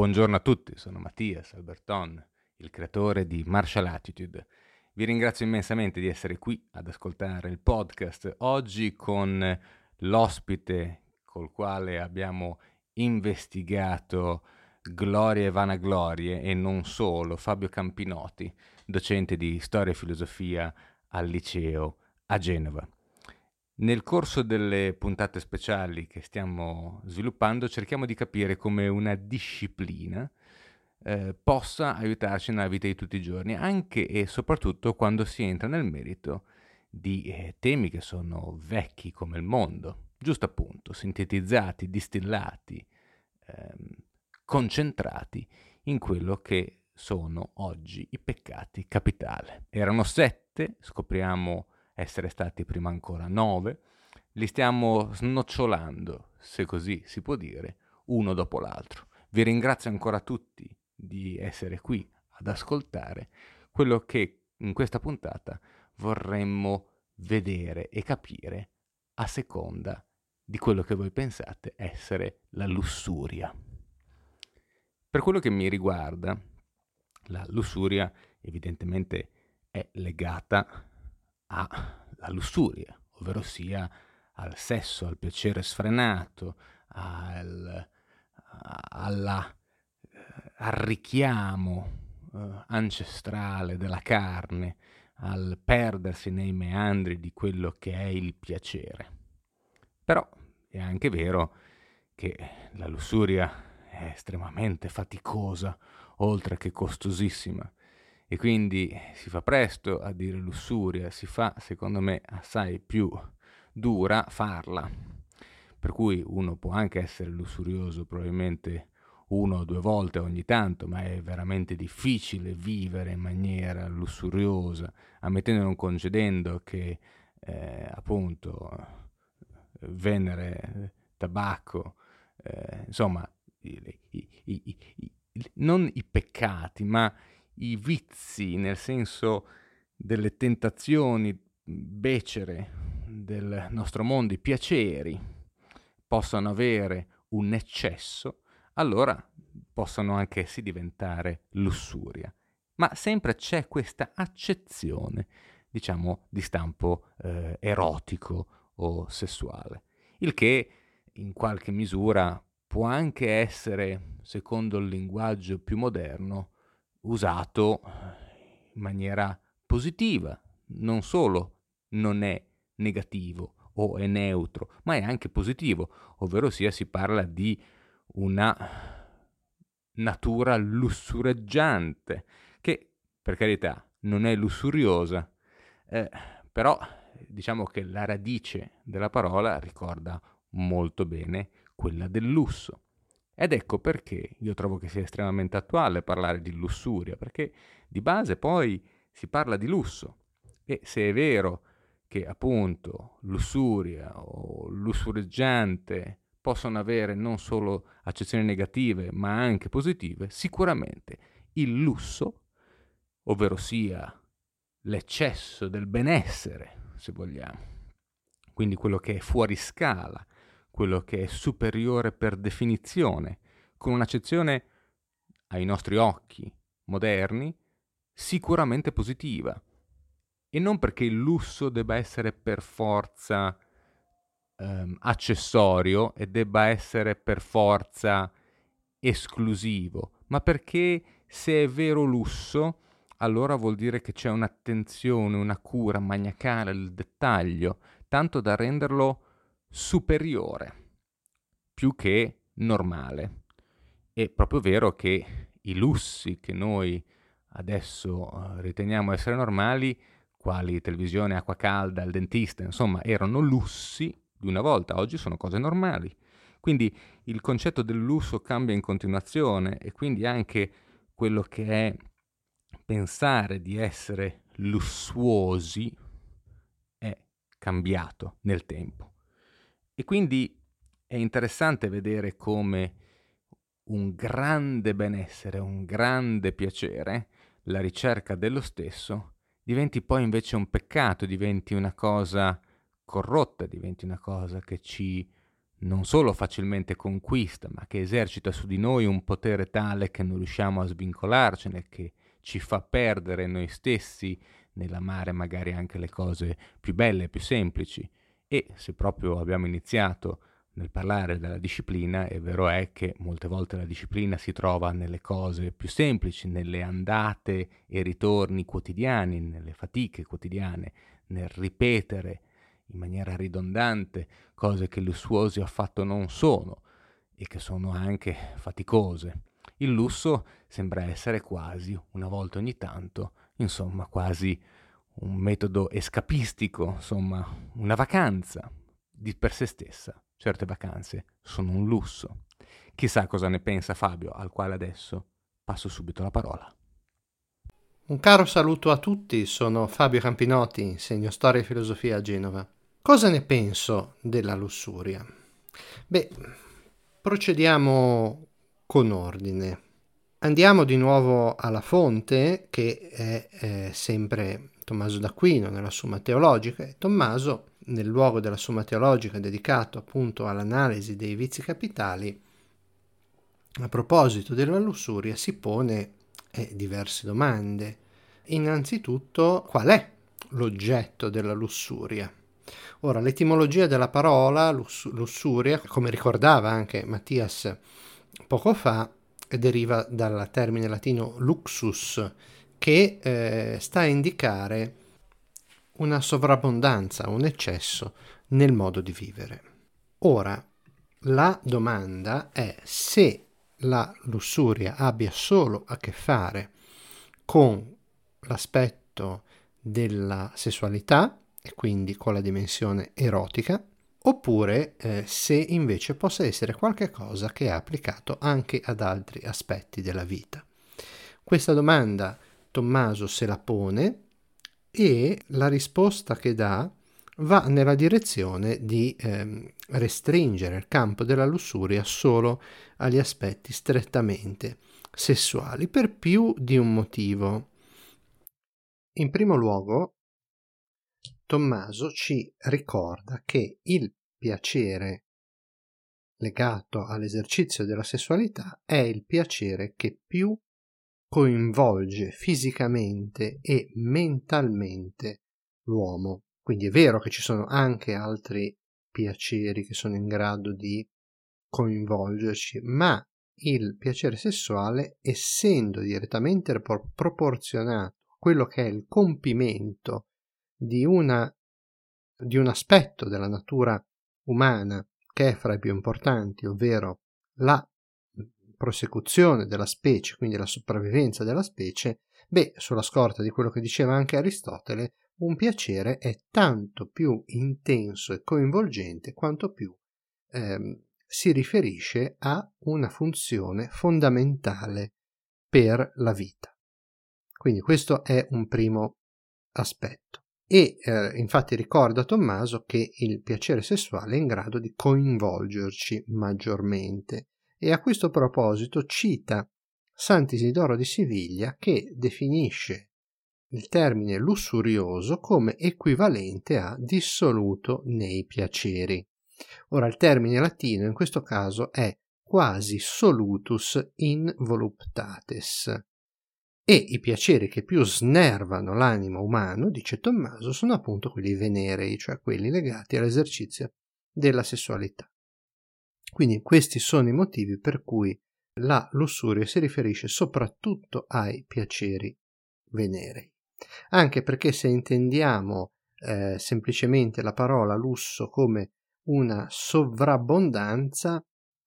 Buongiorno a tutti, sono Mattias Alberton, il creatore di Martial Attitude. Vi ringrazio immensamente di essere qui ad ascoltare il podcast oggi con l'ospite col quale abbiamo investigato glorie e vanaglorie e non solo, Fabio Campinotti, docente di storia e filosofia al liceo a Genova. Nel corso delle puntate speciali che stiamo sviluppando cerchiamo di capire come una disciplina eh, possa aiutarci nella vita di tutti i giorni, anche e soprattutto quando si entra nel merito di eh, temi che sono vecchi come il mondo, giusto appunto, sintetizzati, distillati, ehm, concentrati in quello che sono oggi i peccati capitali. Erano sette, scopriamo essere stati prima ancora nove, li stiamo snocciolando, se così si può dire, uno dopo l'altro. Vi ringrazio ancora tutti di essere qui ad ascoltare quello che in questa puntata vorremmo vedere e capire a seconda di quello che voi pensate essere la lussuria. Per quello che mi riguarda, la lussuria evidentemente è legata alla lussuria, ovvero sia al sesso, al piacere sfrenato, al, alla, eh, al richiamo eh, ancestrale della carne, al perdersi nei meandri di quello che è il piacere. Però è anche vero che la lussuria è estremamente faticosa, oltre che costosissima, e quindi si fa presto a dire lussuria, si fa secondo me assai più dura farla. Per cui uno può anche essere lussurioso probabilmente uno o due volte ogni tanto, ma è veramente difficile vivere in maniera lussuriosa, ammettendo e non concedendo che eh, appunto Venere, tabacco, eh, insomma, i, i, i, non i peccati, ma i vizi, nel senso delle tentazioni becere del nostro mondo, i piaceri, possano avere un eccesso, allora possono anch'essi diventare lussuria. Ma sempre c'è questa accezione, diciamo, di stampo eh, erotico o sessuale, il che in qualche misura può anche essere, secondo il linguaggio più moderno, usato in maniera positiva, non solo non è negativo o è neutro, ma è anche positivo, ovvero sia si parla di una natura lussureggiante, che per carità non è lussuriosa, eh, però diciamo che la radice della parola ricorda molto bene quella del lusso. Ed ecco perché io trovo che sia estremamente attuale parlare di lussuria, perché di base poi si parla di lusso. E se è vero che appunto lussuria o lussureggiante possono avere non solo accezioni negative ma anche positive, sicuramente il lusso, ovvero sia l'eccesso del benessere, se vogliamo, quindi quello che è fuori scala, quello che è superiore per definizione, con un'accezione ai nostri occhi moderni sicuramente positiva. E non perché il lusso debba essere per forza ehm, accessorio e debba essere per forza esclusivo, ma perché se è vero lusso, allora vuol dire che c'è un'attenzione, una cura maniacale del dettaglio, tanto da renderlo superiore più che normale. È proprio vero che i lussi che noi adesso eh, riteniamo essere normali, quali televisione, acqua calda, il dentista, insomma, erano lussi di una volta, oggi sono cose normali. Quindi il concetto del lusso cambia in continuazione e quindi anche quello che è pensare di essere lussuosi è cambiato nel tempo. E quindi è interessante vedere come un grande benessere, un grande piacere, la ricerca dello stesso, diventi poi invece un peccato, diventi una cosa corrotta, diventi una cosa che ci non solo facilmente conquista, ma che esercita su di noi un potere tale che non riusciamo a svincolarcene, che ci fa perdere noi stessi nell'amare magari anche le cose più belle, più semplici. E se proprio abbiamo iniziato nel parlare della disciplina, è vero è che molte volte la disciplina si trova nelle cose più semplici, nelle andate e ritorni quotidiani, nelle fatiche quotidiane, nel ripetere in maniera ridondante cose che lussuosi affatto non sono e che sono anche faticose. Il lusso sembra essere quasi, una volta ogni tanto, insomma, quasi un metodo escapistico, insomma, una vacanza di per sé stessa. Certe vacanze sono un lusso. Chissà cosa ne pensa Fabio, al quale adesso passo subito la parola. Un caro saluto a tutti, sono Fabio Campinotti, insegno storia e filosofia a Genova. Cosa ne penso della lussuria? Beh, procediamo con ordine. Andiamo di nuovo alla fonte, che è, è sempre Tommaso d'Aquino nella Summa Teologica. E Tommaso, nel luogo della Summa Teologica dedicato appunto all'analisi dei vizi capitali, a proposito della lussuria si pone eh, diverse domande. Innanzitutto, qual è l'oggetto della lussuria? Ora, l'etimologia della parola luss- lussuria, come ricordava anche Mattias poco fa, deriva dal termine latino luxus, che eh, sta a indicare una sovrabbondanza, un eccesso nel modo di vivere. Ora, la domanda è se la lussuria abbia solo a che fare con l'aspetto della sessualità e quindi con la dimensione erotica, oppure eh, se invece possa essere qualcosa che è applicato anche ad altri aspetti della vita. Questa domanda Tommaso se la pone e la risposta che dà va nella direzione di eh, restringere il campo della lussuria solo agli aspetti strettamente sessuali per più di un motivo. In primo luogo, Tommaso ci ricorda che il piacere legato all'esercizio della sessualità è il piacere che più coinvolge fisicamente e mentalmente l'uomo. Quindi è vero che ci sono anche altri piaceri che sono in grado di coinvolgerci, ma il piacere sessuale, essendo direttamente proporzionato a quello che è il compimento di, una, di un aspetto della natura umana che è fra i più importanti, ovvero la prosecuzione della specie, quindi la sopravvivenza della specie, beh, sulla scorta di quello che diceva anche Aristotele, un piacere è tanto più intenso e coinvolgente quanto più ehm, si riferisce a una funzione fondamentale per la vita. Quindi questo è un primo aspetto e eh, infatti ricorda Tommaso che il piacere sessuale è in grado di coinvolgerci maggiormente e a questo proposito cita Sant'Isidoro di Siviglia che definisce il termine lussurioso come equivalente a dissoluto nei piaceri. Ora il termine latino in questo caso è quasi solutus in voluptates, e i piaceri che più snervano l'animo umano, dice Tommaso, sono appunto quelli venerei, cioè quelli legati all'esercizio della sessualità. Quindi questi sono i motivi per cui la lussuria si riferisce soprattutto ai piaceri venerei. Anche perché se intendiamo eh, semplicemente la parola lusso come una sovrabbondanza,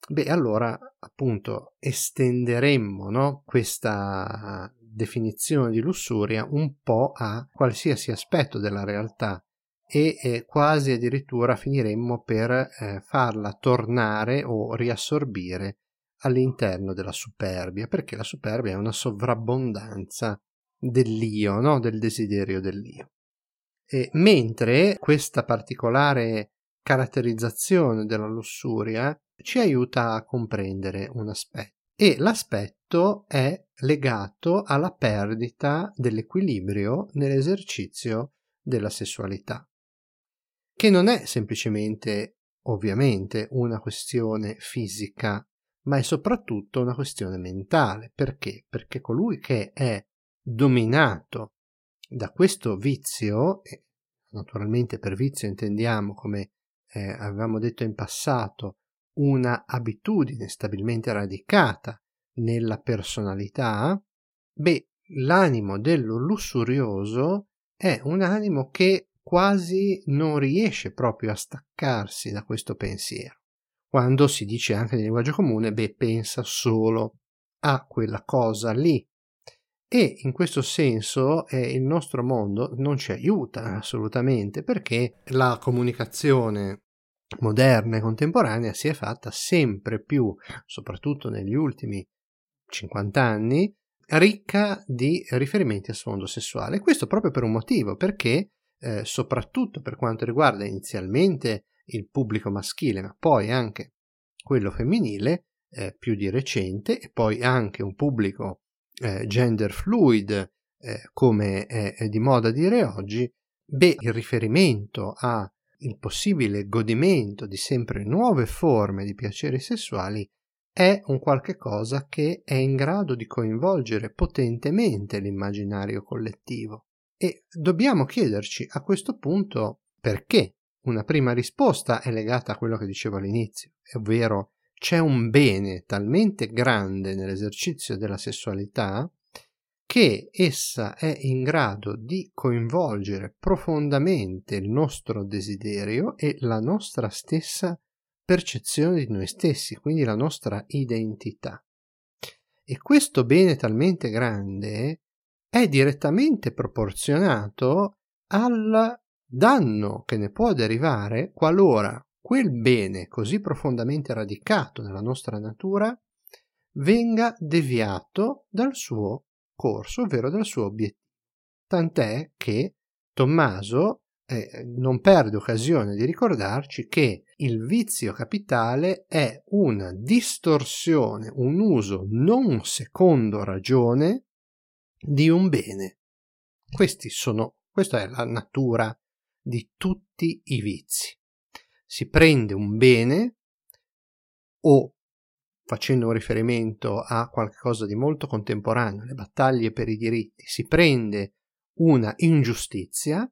beh allora appunto estenderemmo no, questa definizione di lussuria un po' a qualsiasi aspetto della realtà e eh, quasi addirittura finiremmo per eh, farla tornare o riassorbire all'interno della superbia, perché la superbia è una sovrabbondanza dell'io, no? del desiderio dell'io. E mentre questa particolare caratterizzazione della lussuria ci aiuta a comprendere un aspetto e l'aspetto è legato alla perdita dell'equilibrio nell'esercizio della sessualità, che non è semplicemente ovviamente una questione fisica, ma è soprattutto una questione mentale. Perché? Perché colui che è dominato da questo vizio, e naturalmente per vizio intendiamo, come eh, avevamo detto in passato, una abitudine stabilmente radicata nella personalità, beh, l'animo dello lussurioso è un animo che quasi non riesce proprio a staccarsi da questo pensiero. Quando si dice anche nel linguaggio comune, beh, pensa solo a quella cosa lì. E in questo senso eh, il nostro mondo non ci aiuta assolutamente perché la comunicazione moderna e contemporanea si è fatta sempre più, soprattutto negli ultimi 50 anni, ricca di riferimenti al sfondo sessuale. Questo proprio per un motivo, perché eh, soprattutto per quanto riguarda inizialmente il pubblico maschile, ma poi anche quello femminile, eh, più di recente, e poi anche un pubblico eh, gender fluid, eh, come è, è di moda dire oggi, beh, il riferimento a il possibile godimento di sempre nuove forme di piaceri sessuali è un qualche cosa che è in grado di coinvolgere potentemente l'immaginario collettivo. E dobbiamo chiederci a questo punto perché. Una prima risposta è legata a quello che dicevo all'inizio, ovvero c'è un bene talmente grande nell'esercizio della sessualità che essa è in grado di coinvolgere profondamente il nostro desiderio e la nostra stessa percezione di noi stessi, quindi la nostra identità. E questo bene talmente grande è direttamente proporzionato al danno che ne può derivare qualora quel bene così profondamente radicato nella nostra natura venga deviato dal suo corso, ovvero dal suo obiettivo. Tant'è che Tommaso eh, non perde occasione di ricordarci che il vizio capitale è una distorsione, un uso non secondo ragione di un bene. Questi sono, questa è la natura di tutti i vizi. Si prende un bene o facendo un riferimento a qualcosa di molto contemporaneo, le battaglie per i diritti, si prende una ingiustizia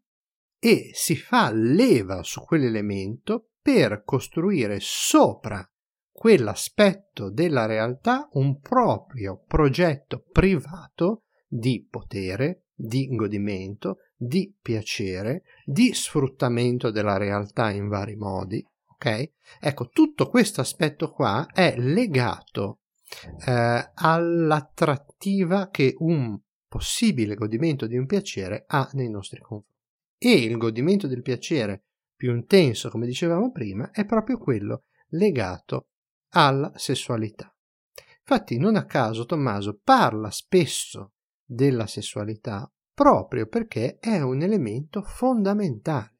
e si fa leva su quell'elemento per costruire sopra quell'aspetto della realtà un proprio progetto privato di potere, di godimento, di piacere, di sfruttamento della realtà in vari modi, ok? Ecco, tutto questo aspetto qua è legato eh, all'attrattiva che un possibile godimento di un piacere ha nei nostri confronti. E il godimento del piacere più intenso, come dicevamo prima, è proprio quello legato alla sessualità. Infatti, non a caso Tommaso parla spesso della sessualità proprio perché è un elemento fondamentale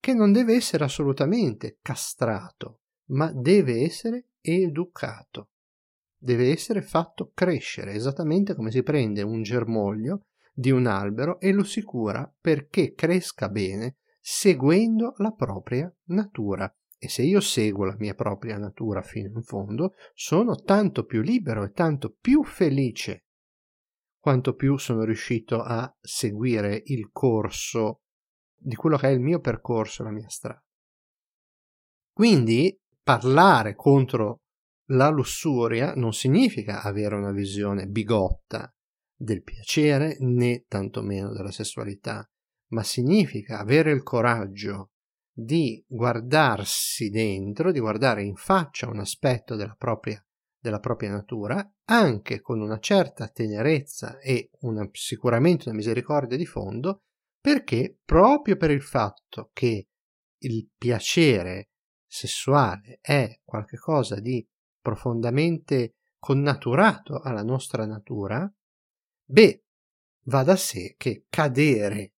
che non deve essere assolutamente castrato, ma deve essere educato. Deve essere fatto crescere, esattamente come si prende un germoglio di un albero e lo si cura perché cresca bene seguendo la propria natura. E se io seguo la mia propria natura fino in fondo, sono tanto più libero e tanto più felice quanto più sono riuscito a seguire il corso di quello che è il mio percorso, la mia strada. Quindi parlare contro la lussuria non significa avere una visione bigotta del piacere né tantomeno della sessualità, ma significa avere il coraggio di guardarsi dentro, di guardare in faccia un aspetto della propria, della propria natura, anche con una certa tenerezza e una, sicuramente una misericordia di fondo, perché proprio per il fatto che il piacere sessuale è qualcosa di profondamente connaturato alla nostra natura, beh, va da sé che cadere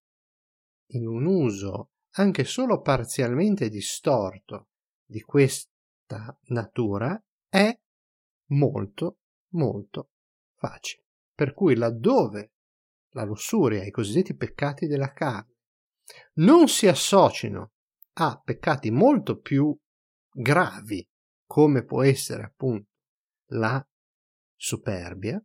in un uso anche solo parzialmente distorto di questa natura è molto molto facile. Per cui laddove la lussuria i cosiddetti peccati della carne non si associno a peccati molto più gravi, come può essere appunto la superbia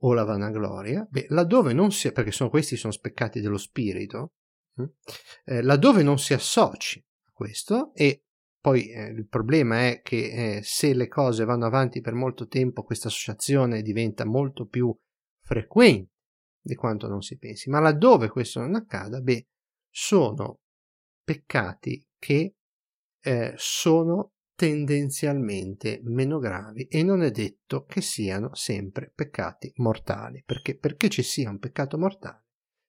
o la vanagloria, beh, laddove non si, perché sono, questi sono speccati dello spirito, hm, eh, laddove non si associ a questo e poi eh, il problema è che eh, se le cose vanno avanti per molto tempo questa associazione diventa molto più frequente di quanto non si pensi, ma laddove questo non accada, beh, sono peccati che eh, sono tendenzialmente meno gravi e non è detto che siano sempre peccati mortali, perché? Perché ci sia un peccato mortale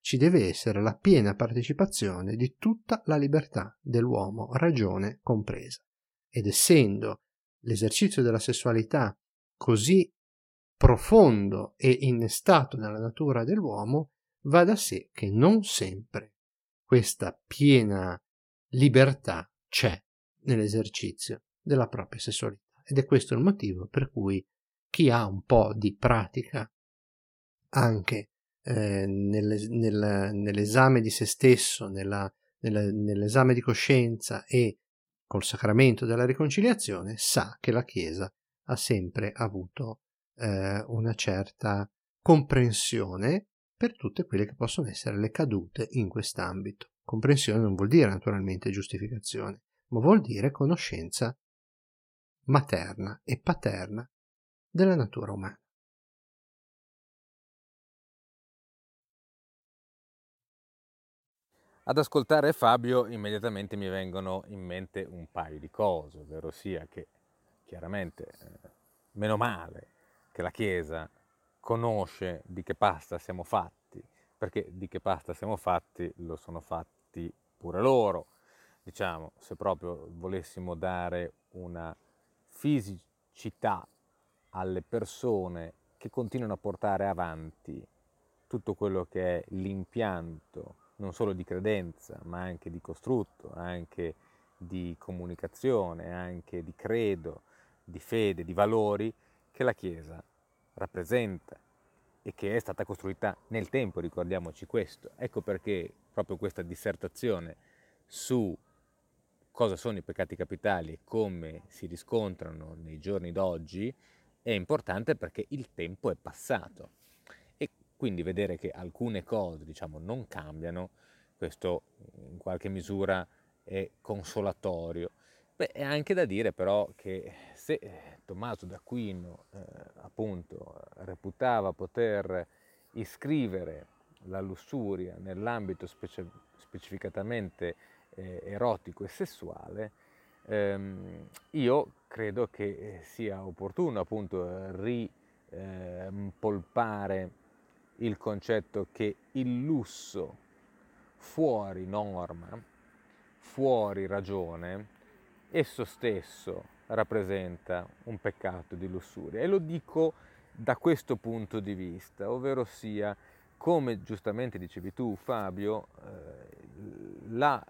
ci deve essere la piena partecipazione di tutta la libertà dell'uomo, ragione compresa. Ed essendo l'esercizio della sessualità così profondo e innestato nella natura dell'uomo, va da sé che non sempre questa piena libertà c'è nell'esercizio della propria sessualità. Ed è questo il motivo per cui chi ha un po' di pratica anche eh, nel, nel, nell'esame di se stesso, nella, nella, nell'esame di coscienza e col sacramento della riconciliazione, sa che la Chiesa ha sempre avuto eh, una certa comprensione per tutte quelle che possono essere le cadute in quest'ambito. Comprensione non vuol dire naturalmente giustificazione, ma vuol dire conoscenza materna e paterna della natura umana. Ad ascoltare Fabio immediatamente mi vengono in mente un paio di cose, ovvero sia che chiaramente, eh, meno male, che la Chiesa conosce di che pasta siamo fatti, perché di che pasta siamo fatti lo sono fatti pure loro. Diciamo, se proprio volessimo dare una fisicità alle persone che continuano a portare avanti tutto quello che è l'impianto non solo di credenza, ma anche di costrutto, anche di comunicazione, anche di credo, di fede, di valori che la Chiesa rappresenta e che è stata costruita nel tempo, ricordiamoci questo. Ecco perché proprio questa dissertazione su cosa sono i peccati capitali e come si riscontrano nei giorni d'oggi è importante perché il tempo è passato. Quindi vedere che alcune cose diciamo, non cambiano, questo in qualche misura è consolatorio. Beh, è anche da dire però che se eh, Tommaso d'Aquino eh, appunto reputava poter iscrivere la lussuria nell'ambito specie- specificatamente eh, erotico e sessuale, ehm, io credo che sia opportuno appunto rimpolpare eh, il concetto che il lusso fuori norma, fuori ragione, esso stesso rappresenta un peccato di lussuria. E lo dico da questo punto di vista, ovvero sia, come giustamente dicevi tu Fabio, eh, la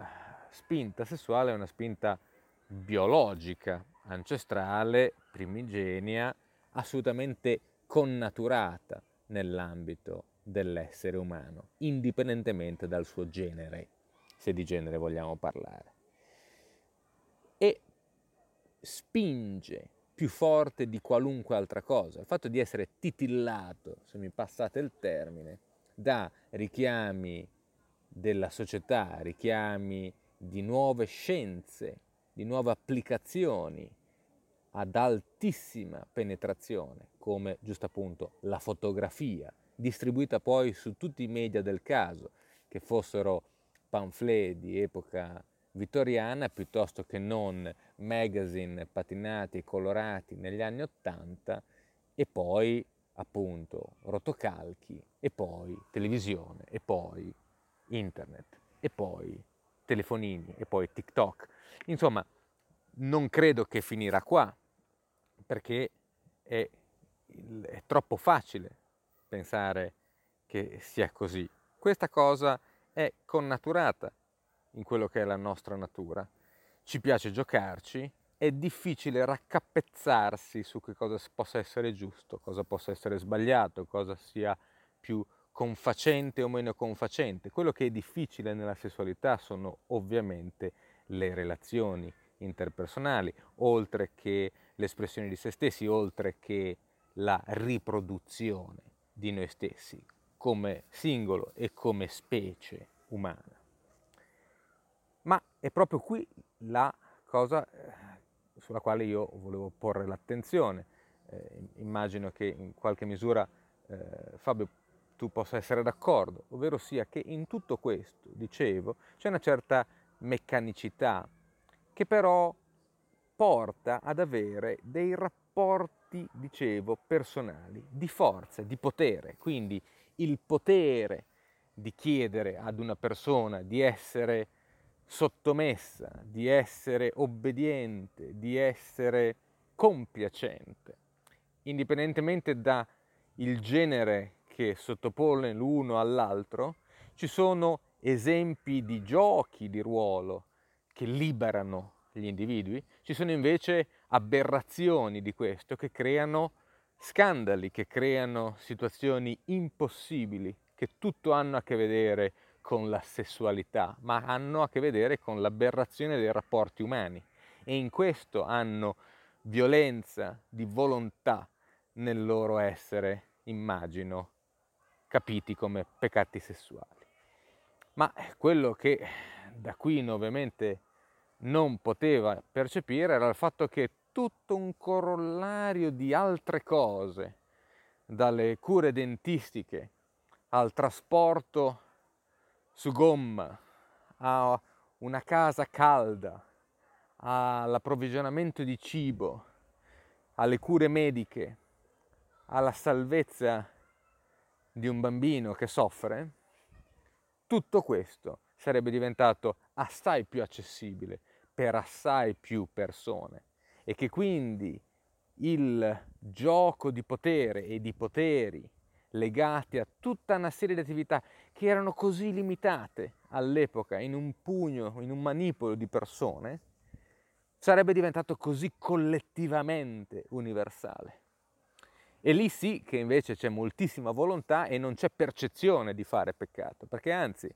spinta sessuale è una spinta biologica, ancestrale, primigenia, assolutamente connaturata nell'ambito dell'essere umano, indipendentemente dal suo genere, se di genere vogliamo parlare. E spinge più forte di qualunque altra cosa. Il fatto di essere titillato, se mi passate il termine, da richiami della società, richiami di nuove scienze, di nuove applicazioni ad altissima penetrazione, come giusto appunto la fotografia, distribuita poi su tutti i media del caso, che fossero pamphlet di epoca vittoriana piuttosto che non magazine patinati e colorati negli anni Ottanta e poi appunto rotocalchi e poi televisione e poi internet e poi telefonini e poi TikTok. Insomma, non credo che finirà qua perché è, è troppo facile pensare che sia così. Questa cosa è connaturata in quello che è la nostra natura. Ci piace giocarci, è difficile raccapezzarsi su che cosa possa essere giusto, cosa possa essere sbagliato, cosa sia più confacente o meno confacente. Quello che è difficile nella sessualità sono ovviamente le relazioni interpersonali, oltre che l'espressione di se stessi, oltre che la riproduzione di noi stessi come singolo e come specie umana. Ma è proprio qui la cosa eh, sulla quale io volevo porre l'attenzione. Eh, immagino che in qualche misura eh, Fabio tu possa essere d'accordo, ovvero sia che in tutto questo, dicevo, c'è una certa meccanicità che però porta ad avere dei rapporti, dicevo, personali, di forza, di potere. Quindi il potere di chiedere ad una persona di essere sottomessa, di essere obbediente, di essere compiacente, indipendentemente dal genere che sottopone l'uno all'altro, ci sono esempi di giochi di ruolo che liberano gli individui, ci sono invece aberrazioni di questo che creano scandali, che creano situazioni impossibili, che tutto hanno a che vedere con la sessualità, ma hanno a che vedere con l'aberrazione dei rapporti umani e in questo hanno violenza di volontà nel loro essere, immagino, capiti come peccati sessuali. Ma quello che da qui ovviamente non poteva percepire era il fatto che tutto un corollario di altre cose, dalle cure dentistiche al trasporto su gomma, a una casa calda, all'approvvigionamento di cibo, alle cure mediche, alla salvezza di un bambino che soffre, tutto questo sarebbe diventato assai più accessibile per assai più persone e che quindi il gioco di potere e di poteri legati a tutta una serie di attività che erano così limitate all'epoca in un pugno, in un manipolo di persone, sarebbe diventato così collettivamente universale. E lì sì che invece c'è moltissima volontà e non c'è percezione di fare peccato, perché anzi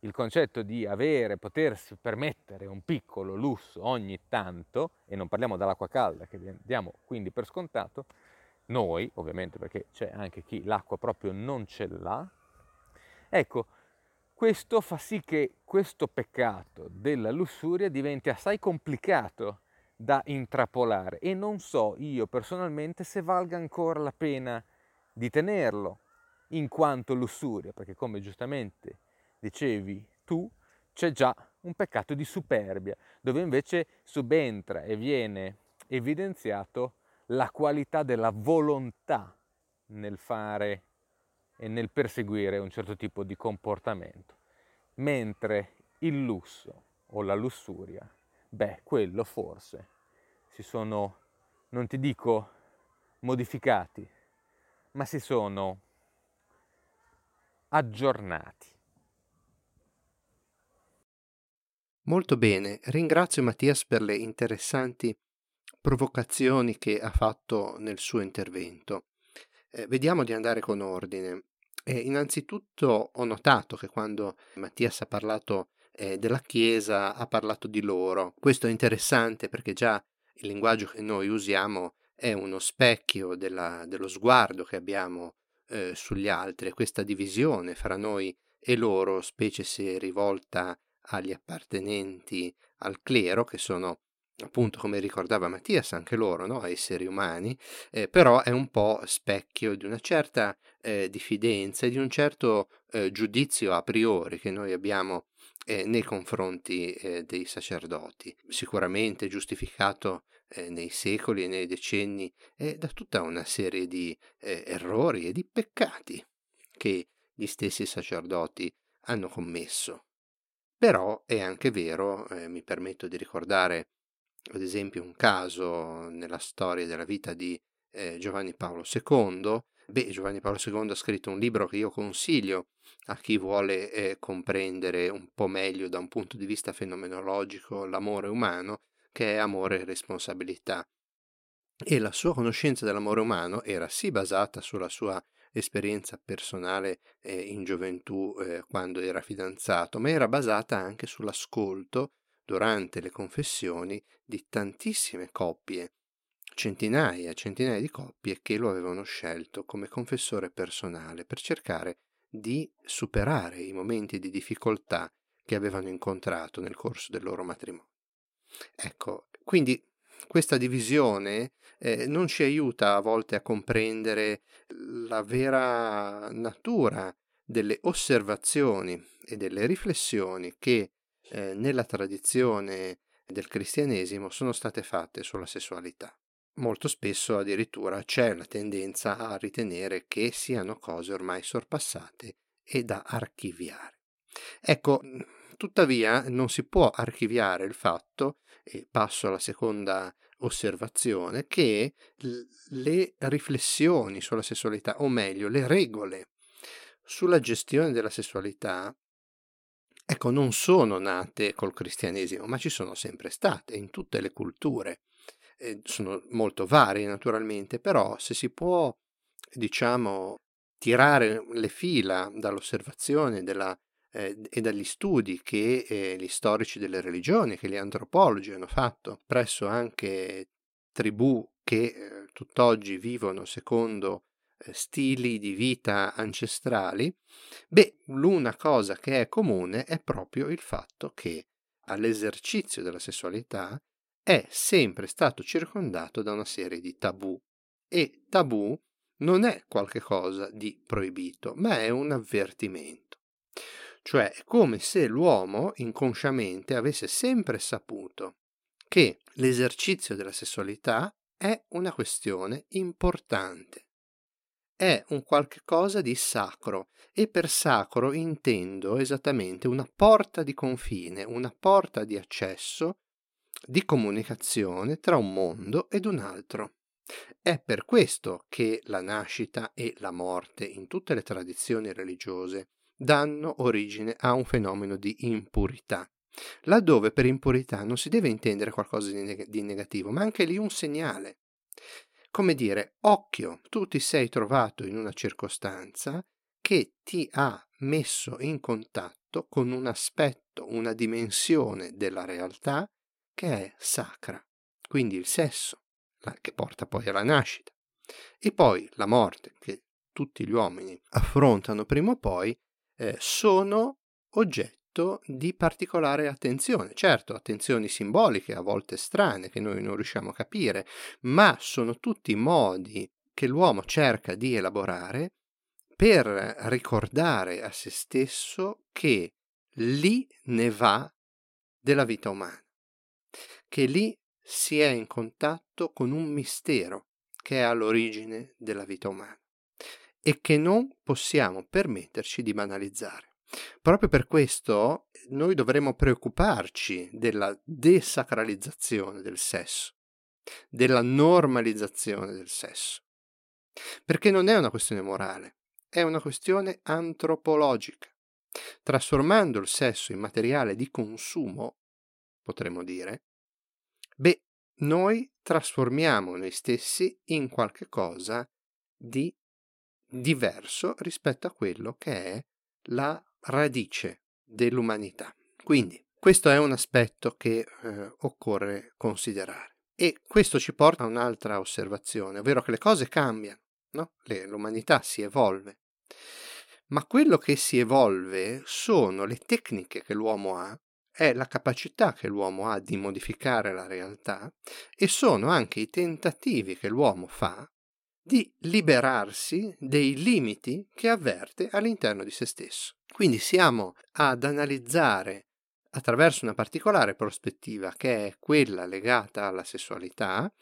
il concetto di avere, potersi permettere un piccolo lusso ogni tanto, e non parliamo dell'acqua calda che diamo quindi per scontato, noi ovviamente perché c'è anche chi l'acqua proprio non ce l'ha, ecco, questo fa sì che questo peccato della lussuria diventi assai complicato da intrappolare e non so io personalmente se valga ancora la pena di tenerlo in quanto lussuria, perché come giustamente dicevi tu, c'è già un peccato di superbia, dove invece subentra e viene evidenziato la qualità della volontà nel fare e nel perseguire un certo tipo di comportamento, mentre il lusso o la lussuria beh, quello forse si sono, non ti dico modificati, ma si sono aggiornati. Molto bene, ringrazio Mattias per le interessanti provocazioni che ha fatto nel suo intervento. Eh, vediamo di andare con ordine. Eh, innanzitutto ho notato che quando Mattias ha parlato eh, della Chiesa ha parlato di loro. Questo è interessante perché già il linguaggio che noi usiamo è uno specchio della, dello sguardo che abbiamo eh, sugli altri, questa divisione fra noi e loro, specie se rivolta agli appartenenti al clero, che sono appunto come ricordava Mattias anche loro, no? esseri umani, eh, però è un po' specchio di una certa eh, diffidenza e di un certo eh, giudizio a priori che noi abbiamo eh, nei confronti eh, dei sacerdoti, sicuramente giustificato eh, nei secoli e nei decenni da tutta una serie di errori e di peccati che gli stessi sacerdoti hanno commesso. Però è anche vero, eh, mi permetto di ricordare ad esempio un caso nella storia della vita di eh, Giovanni Paolo II, Beh, Giovanni Paolo II ha scritto un libro che io consiglio a chi vuole eh, comprendere un po' meglio da un punto di vista fenomenologico l'amore umano, che è amore e responsabilità. E la sua conoscenza dell'amore umano era sì basata sulla sua esperienza personale eh, in gioventù eh, quando era fidanzato, ma era basata anche sull'ascolto durante le confessioni di tantissime coppie, centinaia e centinaia di coppie che lo avevano scelto come confessore personale per cercare di superare i momenti di difficoltà che avevano incontrato nel corso del loro matrimonio. Ecco, quindi questa divisione eh, non ci aiuta a volte a comprendere la vera natura delle osservazioni e delle riflessioni che eh, nella tradizione del cristianesimo sono state fatte sulla sessualità. Molto spesso addirittura c'è la tendenza a ritenere che siano cose ormai sorpassate e da archiviare. Ecco, tuttavia non si può archiviare il fatto, e passo alla seconda osservazione, che le riflessioni sulla sessualità, o meglio, le regole sulla gestione della sessualità, ecco, non sono nate col cristianesimo, ma ci sono sempre state in tutte le culture. Eh, sono molto varie naturalmente, però se si può, diciamo, tirare le fila dall'osservazione della, eh, e dagli studi che eh, gli storici delle religioni, che gli antropologi hanno fatto presso anche tribù che eh, tutt'oggi vivono secondo eh, stili di vita ancestrali, beh, l'una cosa che è comune è proprio il fatto che all'esercizio della sessualità è sempre stato circondato da una serie di tabù e tabù non è qualcosa di proibito, ma è un avvertimento. Cioè è come se l'uomo inconsciamente avesse sempre saputo che l'esercizio della sessualità è una questione importante è un qualche cosa di sacro e per sacro intendo esattamente una porta di confine, una porta di accesso, di comunicazione tra un mondo ed un altro. È per questo che la nascita e la morte in tutte le tradizioni religiose danno origine a un fenomeno di impurità, laddove per impurità non si deve intendere qualcosa di, neg- di negativo, ma anche lì un segnale. Come dire, occhio, tu ti sei trovato in una circostanza che ti ha messo in contatto con un aspetto, una dimensione della realtà che è sacra, quindi il sesso, che porta poi alla nascita, e poi la morte, che tutti gli uomini affrontano prima o poi, eh, sono oggetto di particolare attenzione. Certo, attenzioni simboliche, a volte strane, che noi non riusciamo a capire, ma sono tutti modi che l'uomo cerca di elaborare per ricordare a se stesso che lì ne va della vita umana, che lì si è in contatto con un mistero che è all'origine della vita umana e che non possiamo permetterci di banalizzare. Proprio per questo noi dovremmo preoccuparci della desacralizzazione del sesso, della normalizzazione del sesso, perché non è una questione morale, è una questione antropologica. Trasformando il sesso in materiale di consumo, potremmo dire, beh, noi trasformiamo noi stessi in qualche cosa di diverso rispetto a quello che è la radice dell'umanità. Quindi questo è un aspetto che eh, occorre considerare. E questo ci porta a un'altra osservazione, ovvero che le cose cambiano, no? le, l'umanità si evolve. Ma quello che si evolve sono le tecniche che l'uomo ha, è la capacità che l'uomo ha di modificare la realtà e sono anche i tentativi che l'uomo fa di liberarsi dei limiti che avverte all'interno di se stesso. Quindi siamo ad analizzare attraverso una particolare prospettiva che è quella legata alla sessualità,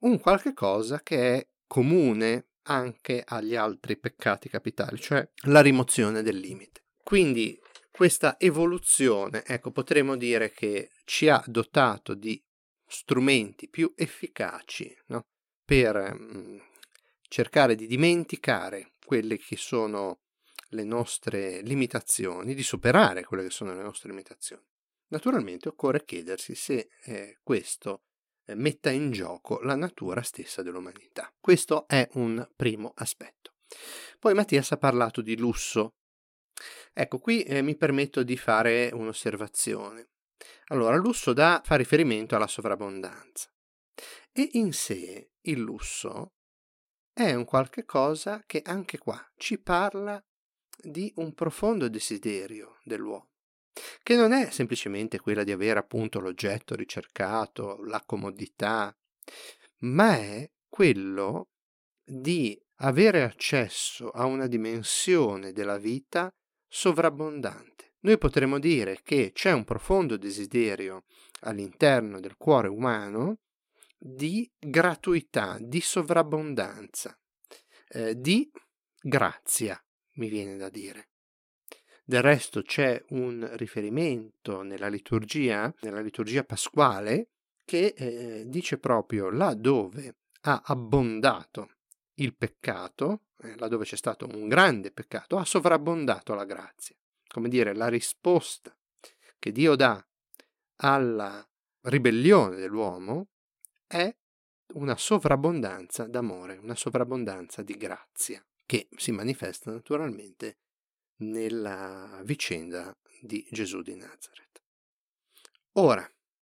un qualche cosa che è comune anche agli altri peccati capitali, cioè la rimozione del limite. Quindi questa evoluzione, ecco, potremmo dire che ci ha dotato di strumenti più efficaci no? per mh, mm, cercare di dimenticare quelle che sono le nostre limitazioni, di superare quelle che sono le nostre limitazioni. Naturalmente occorre chiedersi se eh, questo eh, metta in gioco la natura stessa dell'umanità. Questo è un primo aspetto. Poi Mattias ha parlato di lusso. Ecco, qui eh, mi permetto di fare un'osservazione. Allora, lusso da fa riferimento alla sovrabbondanza e in sé il lusso è un qualche cosa che anche qua ci parla di un profondo desiderio dell'uomo, che non è semplicemente quella di avere appunto l'oggetto ricercato, la comodità, ma è quello di avere accesso a una dimensione della vita sovrabbondante. Noi potremmo dire che c'è un profondo desiderio all'interno del cuore umano di gratuità, di sovrabbondanza, eh, di grazia, mi viene da dire. Del resto c'è un riferimento nella liturgia, nella liturgia pasquale, che eh, dice proprio là dove ha abbondato il peccato, eh, laddove c'è stato un grande peccato, ha sovrabbondato la grazia. Come dire, la risposta che Dio dà alla ribellione dell'uomo è una sovrabbondanza d'amore, una sovrabbondanza di grazia, che si manifesta naturalmente nella vicenda di Gesù di Nazareth. Ora,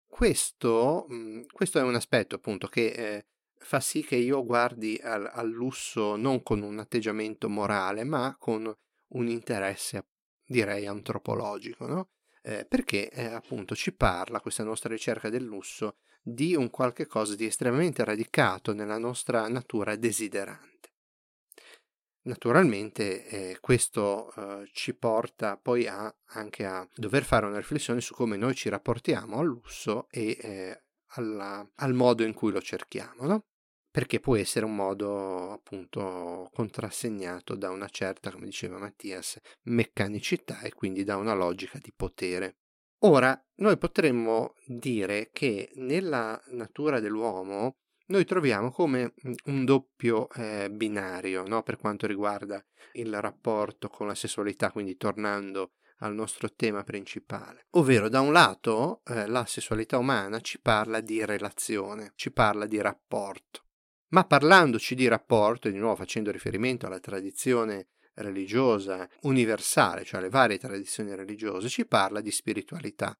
questo, mhmm, questo è un aspetto appunto che eh, fa sì che io guardi al, al, lusso non con un atteggiamento morale, ma con un interesse, direi, antropologico, no? eh, perché eh, appunto ci parla questa nostra ricerca del lusso di un qualche cosa di estremamente radicato nella nostra natura desiderante. Naturalmente eh, questo eh, ci porta poi a, anche a dover fare una riflessione su come noi ci rapportiamo al lusso e eh, alla, al modo in cui lo cerchiamo, no? perché può essere un modo appunto contrassegnato da una certa, come diceva Mattias, meccanicità e quindi da una logica di potere. Ora, noi potremmo dire che nella natura dell'uomo noi troviamo come un doppio eh, binario no? per quanto riguarda il rapporto con la sessualità, quindi tornando al nostro tema principale. Ovvero, da un lato, eh, la sessualità umana ci parla di relazione, ci parla di rapporto. Ma parlandoci di rapporto, e di nuovo facendo riferimento alla tradizione religiosa universale, cioè alle varie tradizioni religiose, ci parla di spiritualità,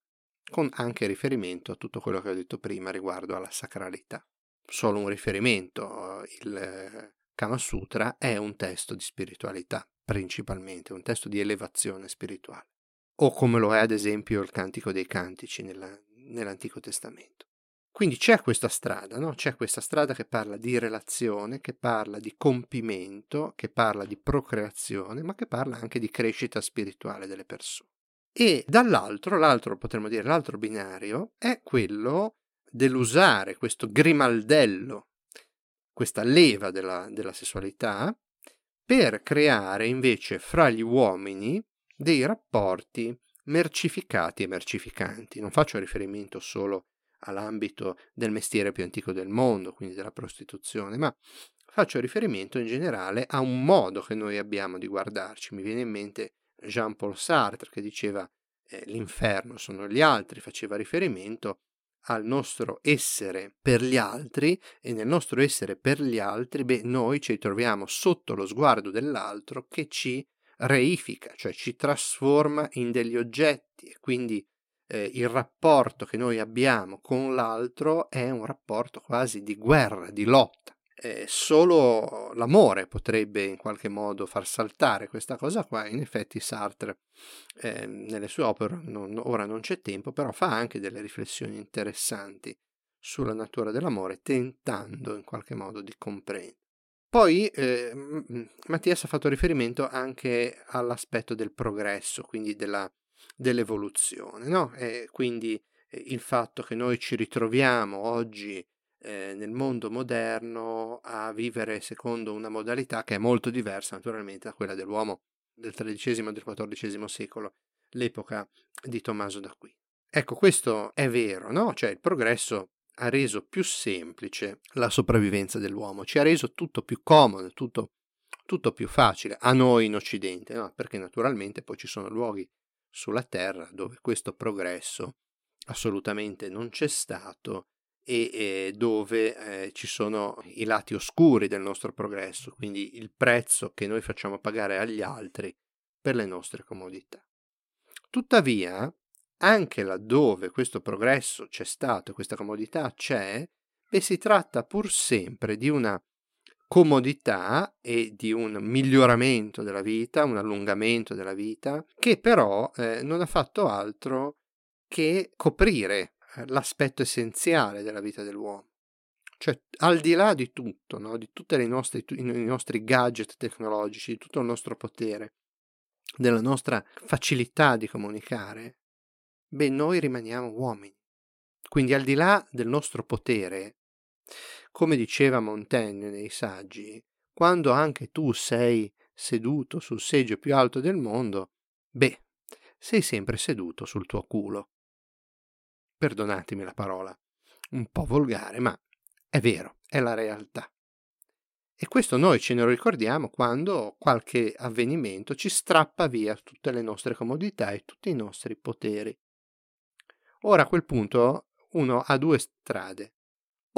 con anche riferimento a tutto quello che ho detto prima riguardo alla sacralità. Solo un riferimento, il Kama Sutra è un testo di spiritualità, principalmente, un testo di elevazione spirituale, o come lo è ad esempio il Cantico dei Cantici nella, nell'Antico Testamento. Quindi c'è questa strada, no? c'è questa strada che parla di relazione, che parla di compimento, che parla di procreazione, ma che parla anche di crescita spirituale delle persone. E dall'altro, l'altro potremmo dire, l'altro binario è quello dell'usare questo grimaldello, questa leva della, della sessualità, per creare invece fra gli uomini dei rapporti mercificati e mercificanti. Non faccio riferimento solo all'ambito del mestiere più antico del mondo, quindi della prostituzione, ma faccio riferimento in generale a un modo che noi abbiamo di guardarci. Mi viene in mente Jean-Paul Sartre che diceva eh, l'inferno sono gli altri, faceva riferimento al nostro essere per gli altri e nel nostro essere per gli altri, beh, noi ci troviamo sotto lo sguardo dell'altro che ci reifica, cioè ci trasforma in degli oggetti e quindi eh, il rapporto che noi abbiamo con l'altro è un rapporto quasi di guerra, di lotta. Eh, solo l'amore potrebbe in qualche modo far saltare questa cosa qua. In effetti Sartre eh, nelle sue opere, non, ora non c'è tempo, però fa anche delle riflessioni interessanti sulla natura dell'amore, tentando in qualche modo di comprendere. Poi eh, Mattias ha fatto riferimento anche all'aspetto del progresso, quindi della dell'evoluzione, no? E quindi eh, il fatto che noi ci ritroviamo oggi eh, nel mondo moderno a vivere secondo una modalità che è molto diversa naturalmente da quella dell'uomo del XIII e del XIV secolo, l'epoca di Tommaso d'Aquino. Ecco, questo è vero, no? Cioè il progresso ha reso più semplice la sopravvivenza dell'uomo, ci ha reso tutto più comodo, tutto, tutto più facile, a noi in Occidente, no? perché naturalmente poi ci sono luoghi sulla Terra dove questo progresso assolutamente non c'è stato e, e dove eh, ci sono i lati oscuri del nostro progresso, quindi il prezzo che noi facciamo pagare agli altri per le nostre comodità. Tuttavia, anche laddove questo progresso c'è stato, questa comodità c'è, beh, si tratta pur sempre di una comodità e di un miglioramento della vita, un allungamento della vita, che però eh, non ha fatto altro che coprire eh, l'aspetto essenziale della vita dell'uomo. Cioè, al di là di tutto, no? di tutti i nostri, i nostri gadget tecnologici, di tutto il nostro potere, della nostra facilità di comunicare, beh, noi rimaniamo uomini. Quindi al di là del nostro potere, come diceva Montaigne nei saggi, quando anche tu sei seduto sul seggio più alto del mondo, beh, sei sempre seduto sul tuo culo. Perdonatemi la parola, un po' volgare, ma è vero, è la realtà. E questo noi ce ne ricordiamo quando qualche avvenimento ci strappa via tutte le nostre comodità e tutti i nostri poteri. Ora a quel punto uno ha due strade.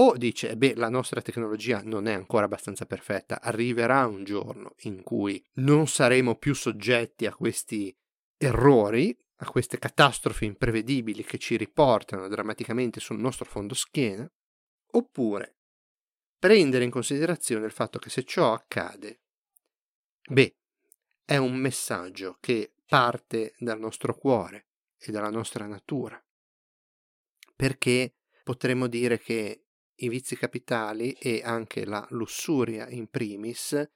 O dice, beh, la nostra tecnologia non è ancora abbastanza perfetta, arriverà un giorno in cui non saremo più soggetti a questi errori, a queste catastrofi imprevedibili che ci riportano drammaticamente sul nostro fondo schiena, oppure prendere in considerazione il fatto che se ciò accade, beh, è un messaggio che parte dal nostro cuore e dalla nostra natura, perché potremmo dire che i vizi capitali e anche la lussuria in primis,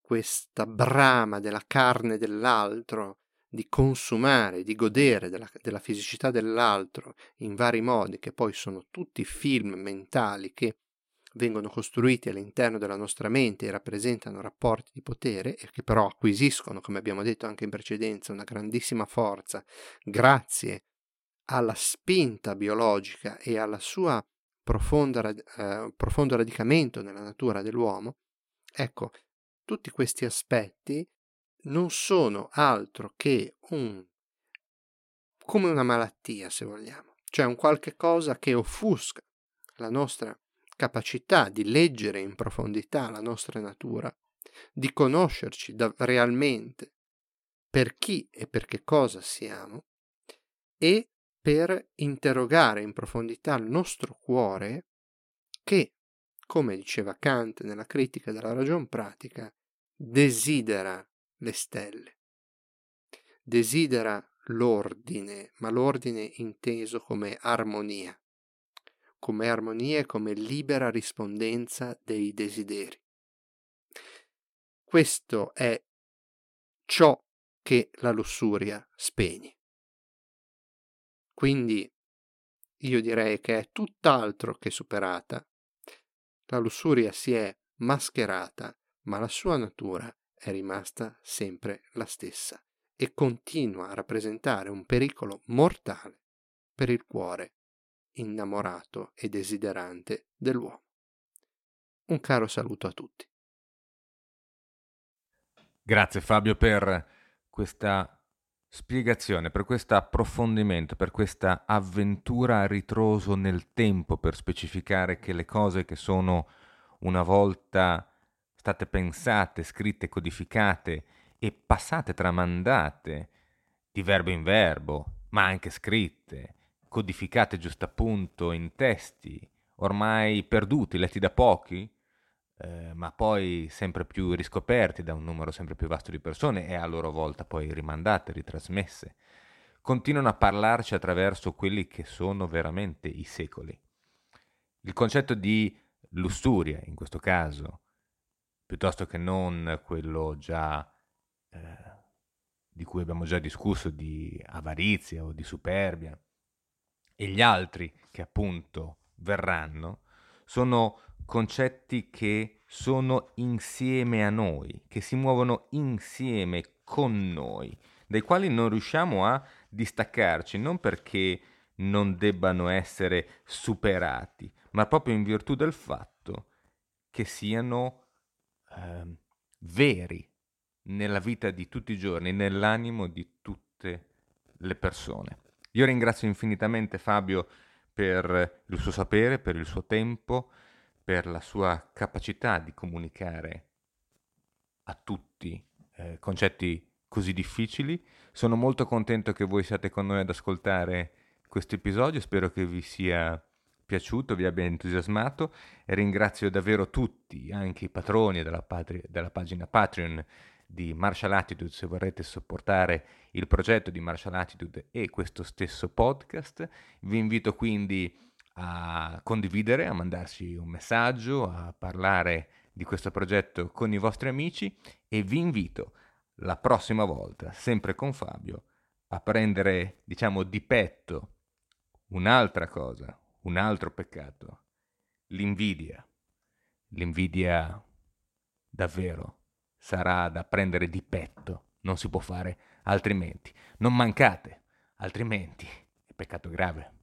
questa brama della carne dell'altro, di consumare, di godere della, della fisicità dell'altro in vari modi, che poi sono tutti film mentali che vengono costruiti all'interno della nostra mente e rappresentano rapporti di potere e che però acquisiscono, come abbiamo detto anche in precedenza, una grandissima forza grazie alla spinta biologica e al suo eh, profondo radicamento nella natura dell'uomo, ecco, tutti questi aspetti non sono altro che un come una malattia, se vogliamo, cioè un qualche cosa che offusca la nostra capacità di leggere in profondità la nostra natura, di conoscerci da, realmente per chi e per che cosa siamo e per interrogare in profondità il nostro cuore che, come diceva Kant nella critica della ragion pratica, desidera le stelle. Desidera l'ordine, ma l'ordine inteso come armonia, come armonia e come libera rispondenza dei desideri. Questo è ciò che la lussuria spegne. Quindi io direi che è tutt'altro che superata. La lussuria si è mascherata, ma la sua natura è rimasta sempre la stessa e continua a rappresentare un pericolo mortale per il cuore innamorato e desiderante dell'uomo. Un caro saluto a tutti. Grazie Fabio per questa spiegazione, per questo approfondimento, per questa avventura a ritroso nel tempo per specificare che le cose che sono una volta state pensate, scritte, codificate e passate, tramandate di verbo in verbo, ma anche scritte, codificate giusto appunto in testi, ormai perduti, letti da pochi, eh, ma poi sempre più riscoperti da un numero sempre più vasto di persone e a loro volta poi rimandate, ritrasmesse, continuano a parlarci attraverso quelli che sono veramente i secoli. Il concetto di lussuria, in questo caso, piuttosto che non quello già eh, di cui abbiamo già discusso di avarizia o di superbia e gli altri che appunto verranno sono concetti che sono insieme a noi, che si muovono insieme con noi, dai quali non riusciamo a distaccarci, non perché non debbano essere superati, ma proprio in virtù del fatto che siano eh, veri nella vita di tutti i giorni, nell'animo di tutte le persone. Io ringrazio infinitamente Fabio per il suo sapere, per il suo tempo, per la sua capacità di comunicare a tutti eh, concetti così difficili. Sono molto contento che voi siate con noi ad ascoltare questo episodio, spero che vi sia piaciuto, vi abbia entusiasmato ringrazio davvero tutti, anche i patroni della, patri- della pagina Patreon di Martial Attitude se vorrete supportare il progetto di Martial Attitude e questo stesso podcast. Vi invito quindi a condividere, a mandarci un messaggio, a parlare di questo progetto con i vostri amici e vi invito la prossima volta, sempre con Fabio, a prendere, diciamo, di petto un'altra cosa, un altro peccato, l'invidia. L'invidia davvero sarà da prendere di petto, non si può fare altrimenti. Non mancate, altrimenti è peccato grave.